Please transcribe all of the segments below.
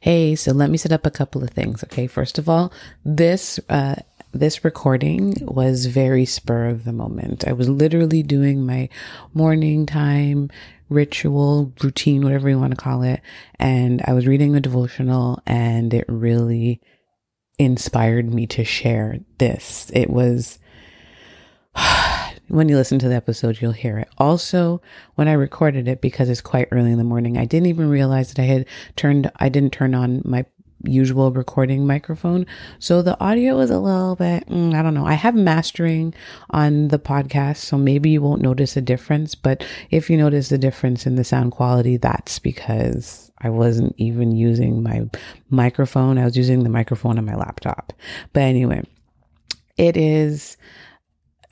Hey, so let me set up a couple of things. Okay. First of all, this, uh, this recording was very spur of the moment. I was literally doing my morning time ritual, routine, whatever you want to call it. And I was reading a devotional and it really inspired me to share this. It was, when you listen to the episode, you'll hear it. Also, when I recorded it, because it's quite early in the morning, I didn't even realize that I had turned, I didn't turn on my usual recording microphone. So the audio was a little bit, mm, I don't know. I have mastering on the podcast, so maybe you won't notice a difference. But if you notice a difference in the sound quality, that's because I wasn't even using my microphone. I was using the microphone on my laptop. But anyway, it is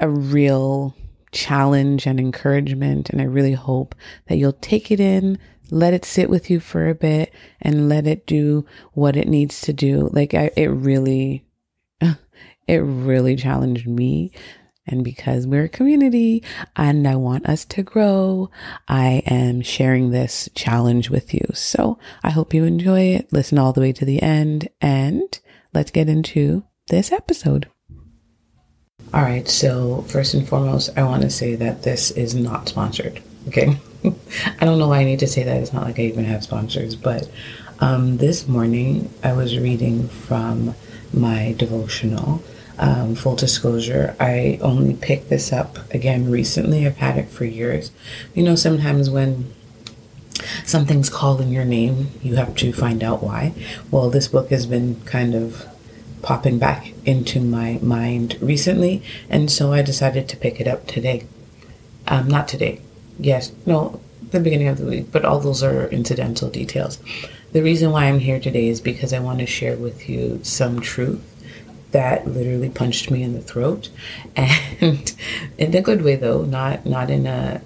a real challenge and encouragement. And I really hope that you'll take it in, let it sit with you for a bit and let it do what it needs to do. Like I, it really, it really challenged me. And because we're a community and I want us to grow, I am sharing this challenge with you. So I hope you enjoy it. Listen all the way to the end and let's get into this episode. All right, so first and foremost, I want to say that this is not sponsored. Okay. I don't know why I need to say that. It's not like I even have sponsors, but um, this morning I was reading from my devotional. Um, full disclosure, I only picked this up again recently. I've had it for years. You know, sometimes when something's calling your name, you have to find out why. Well, this book has been kind of popping back into my mind recently, and so I decided to pick it up today. Um, not today. Yes, no, the beginning of the week, but all those are incidental details. The reason why I'm here today is because I want to share with you some truth that literally punched me in the throat, and in a good way though, not not in a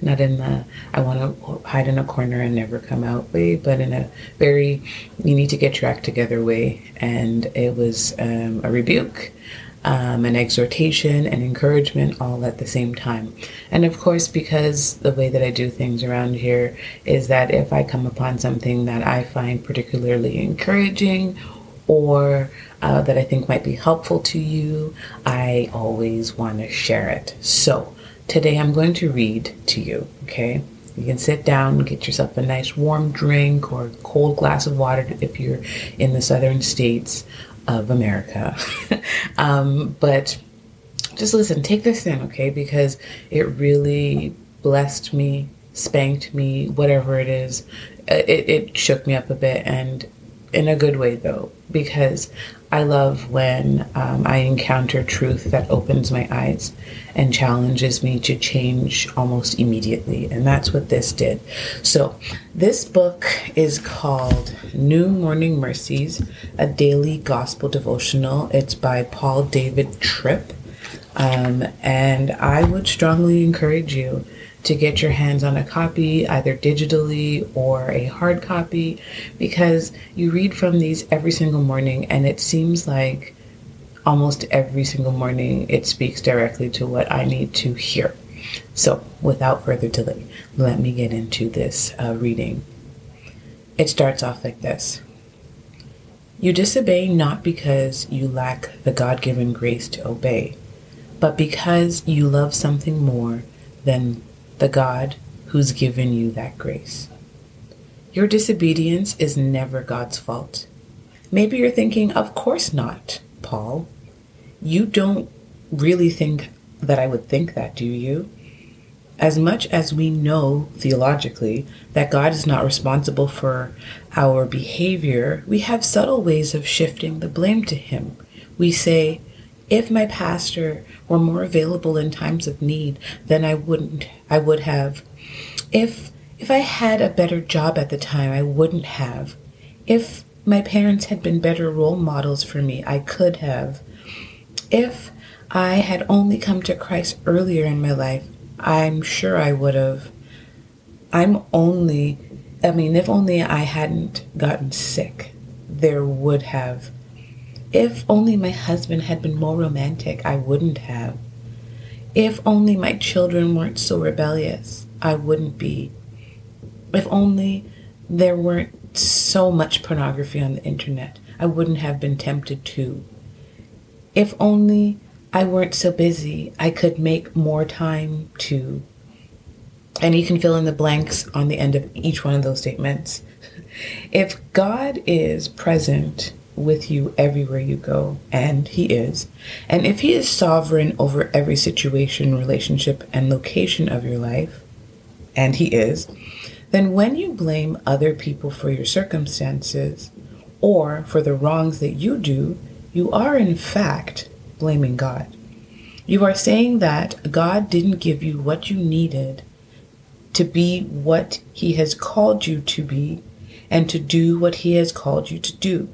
not in the I want to hide in a corner and never come out way, but in a very you need to get your act together way. And it was um, a rebuke, um, an exhortation, and encouragement all at the same time. And of course, because the way that I do things around here is that if I come upon something that I find particularly encouraging or uh, that I think might be helpful to you, I always want to share it. So, Today I'm going to read to you, okay? You can sit down, get yourself a nice warm drink or cold glass of water if you're in the southern states of America. um, but just listen, take this in, okay? Because it really blessed me, spanked me, whatever it is. It, it shook me up a bit and in a good way though, because I love when um, I encounter truth that opens my eyes and challenges me to change almost immediately. And that's what this did. So, this book is called New Morning Mercies, a daily gospel devotional. It's by Paul David Tripp. Um, and I would strongly encourage you to get your hands on a copy, either digitally or a hard copy, because you read from these every single morning and it seems like almost every single morning it speaks directly to what I need to hear. So, without further delay, let me get into this uh, reading. It starts off like this You disobey not because you lack the God given grace to obey, but because you love something more than the God who's given you that grace. Your disobedience is never God's fault. Maybe you're thinking, of course not, Paul. You don't really think that I would think that, do you? As much as we know theologically that God is not responsible for our behavior, we have subtle ways of shifting the blame to Him. We say, if my pastor were more available in times of need, then I wouldn't I would have. If if I had a better job at the time, I wouldn't have. If my parents had been better role models for me, I could have. If I had only come to Christ earlier in my life, I'm sure I would have. I'm only, I mean, if only I hadn't gotten sick, there would have if only my husband had been more romantic, I wouldn't have. If only my children weren't so rebellious, I wouldn't be. If only there weren't so much pornography on the internet. I wouldn't have been tempted to. If only I weren't so busy, I could make more time to. And you can fill in the blanks on the end of each one of those statements. If God is present with you everywhere you go, and He is, and if He is sovereign over every situation, relationship, and location of your life, and He is, then when you blame other people for your circumstances or for the wrongs that you do, you are in fact blaming God. You are saying that God didn't give you what you needed to be what He has called you to be and to do what He has called you to do.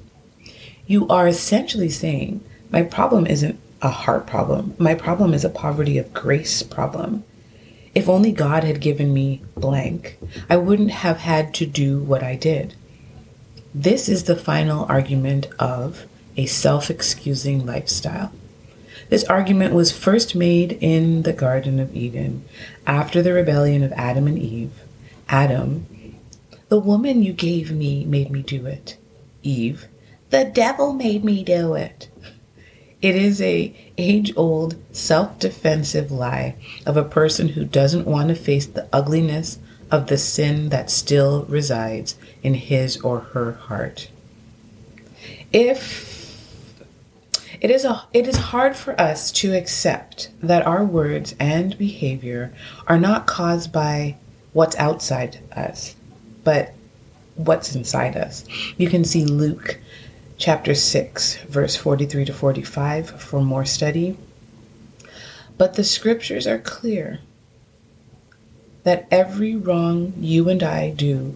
You are essentially saying, My problem isn't a heart problem, my problem is a poverty of grace problem. If only God had given me blank, I wouldn't have had to do what I did. This is the final argument of a self excusing lifestyle. This argument was first made in the Garden of Eden after the rebellion of Adam and Eve. Adam, the woman you gave me made me do it. Eve, the devil made me do it. It is a age-old self-defensive lie of a person who doesn't want to face the ugliness of the sin that still resides in his or her heart. If it is a it is hard for us to accept that our words and behavior are not caused by what's outside us, but what's inside us. You can see Luke chapter 6, verse 43 to 45 for more study. But the scriptures are clear that every wrong you and I do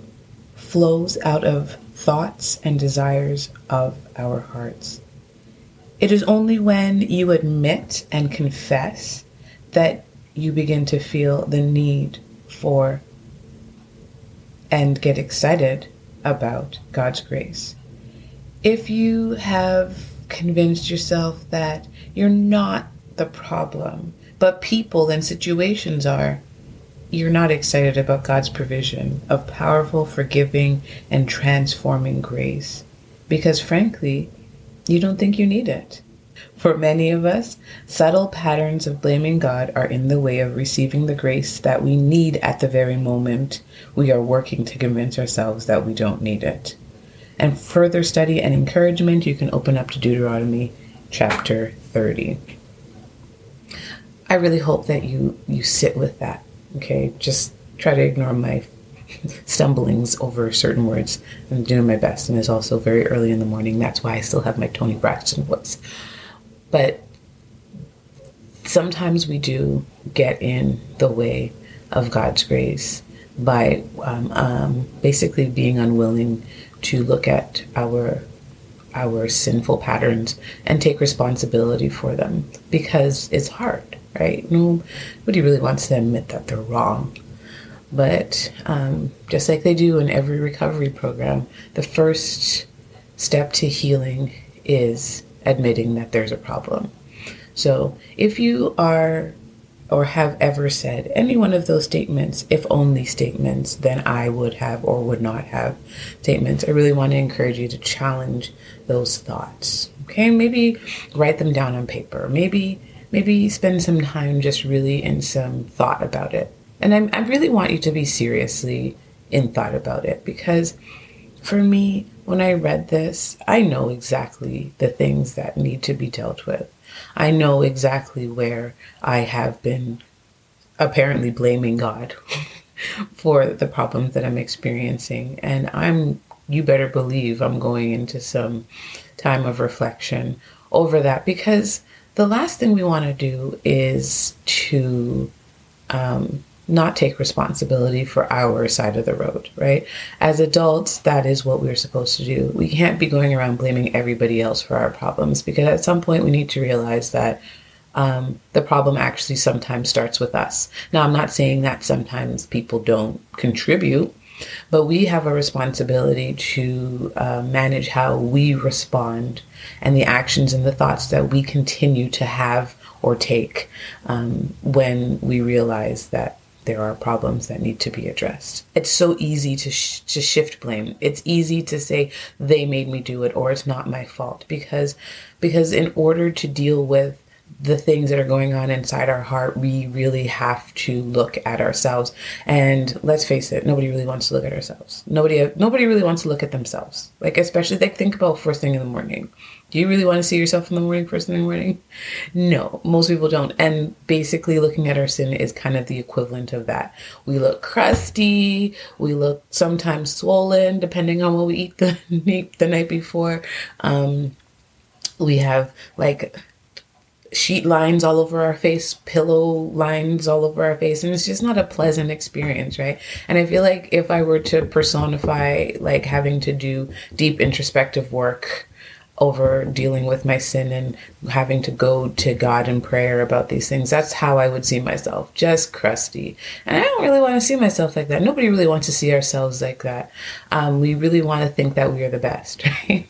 flows out of thoughts and desires of our hearts. It is only when you admit and confess that you begin to feel the need for and get excited about God's grace if you have convinced yourself that you're not the problem, but people and situations are, you're not excited about God's provision of powerful, forgiving, and transforming grace because, frankly, you don't think you need it. For many of us, subtle patterns of blaming God are in the way of receiving the grace that we need at the very moment we are working to convince ourselves that we don't need it and further study and encouragement, you can open up to Deuteronomy chapter 30. I really hope that you you sit with that. Okay, just try to ignore my stumblings over certain words. I'm doing my best, and it's also very early in the morning. That's why I still have my Toni Braxton voice. But sometimes we do get in the way of God's grace by um, um, basically being unwilling to look at our our sinful patterns and take responsibility for them because it's hard, right? Nobody really wants to admit that they're wrong. But um, just like they do in every recovery program, the first step to healing is admitting that there's a problem. So if you are or have ever said any one of those statements, if only statements, then I would have or would not have statements. I really want to encourage you to challenge those thoughts. Okay, maybe write them down on paper. Maybe maybe spend some time just really in some thought about it. And I, I really want you to be seriously in thought about it because for me, when I read this, I know exactly the things that need to be dealt with. I know exactly where I have been apparently blaming God for the problems that I'm experiencing. And I'm, you better believe, I'm going into some time of reflection over that because the last thing we want to do is to um, not take responsibility for our side of the road, right? As adults, that is what we're supposed to do. We can't be going around blaming everybody else for our problems because at some point we need to realize that um, the problem actually sometimes starts with us. Now, I'm not saying that sometimes people don't contribute, but we have a responsibility to uh, manage how we respond and the actions and the thoughts that we continue to have or take um, when we realize that there are problems that need to be addressed. It's so easy to, sh- to shift blame. It's easy to say they made me do it or it's not my fault because because in order to deal with the things that are going on inside our heart, we really have to look at ourselves. And let's face it, nobody really wants to look at ourselves. Nobody nobody really wants to look at themselves. Like especially like think about first thing in the morning. Do you really want to see yourself in the morning, first thing in the morning? No, most people don't. And basically, looking at our sin is kind of the equivalent of that. We look crusty, we look sometimes swollen, depending on what we eat the, the night before. Um, we have like sheet lines all over our face, pillow lines all over our face, and it's just not a pleasant experience, right? And I feel like if I were to personify like having to do deep introspective work over dealing with my sin and having to go to God in prayer about these things. That's how I would see myself, just crusty. And I don't really want to see myself like that. Nobody really wants to see ourselves like that. Um, we really want to think that we are the best, right?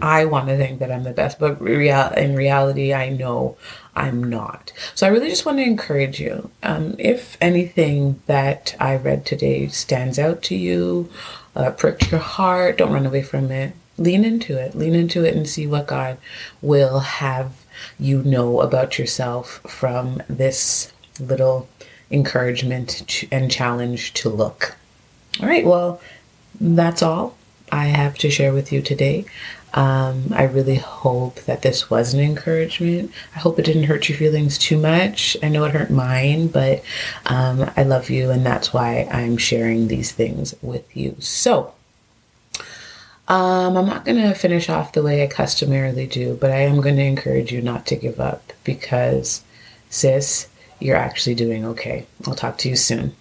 I want to think that I'm the best, but real in reality, I know I'm not. So I really just want to encourage you. Um, if anything that I read today stands out to you, uh, pricked your heart, don't run away from it lean into it lean into it and see what god will have you know about yourself from this little encouragement and challenge to look all right well that's all i have to share with you today um, I really hope that this was an encouragement. I hope it didn't hurt your feelings too much. I know it hurt mine, but um, I love you, and that's why I'm sharing these things with you. So, um, I'm not going to finish off the way I customarily do, but I am going to encourage you not to give up because, sis, you're actually doing okay. I'll talk to you soon.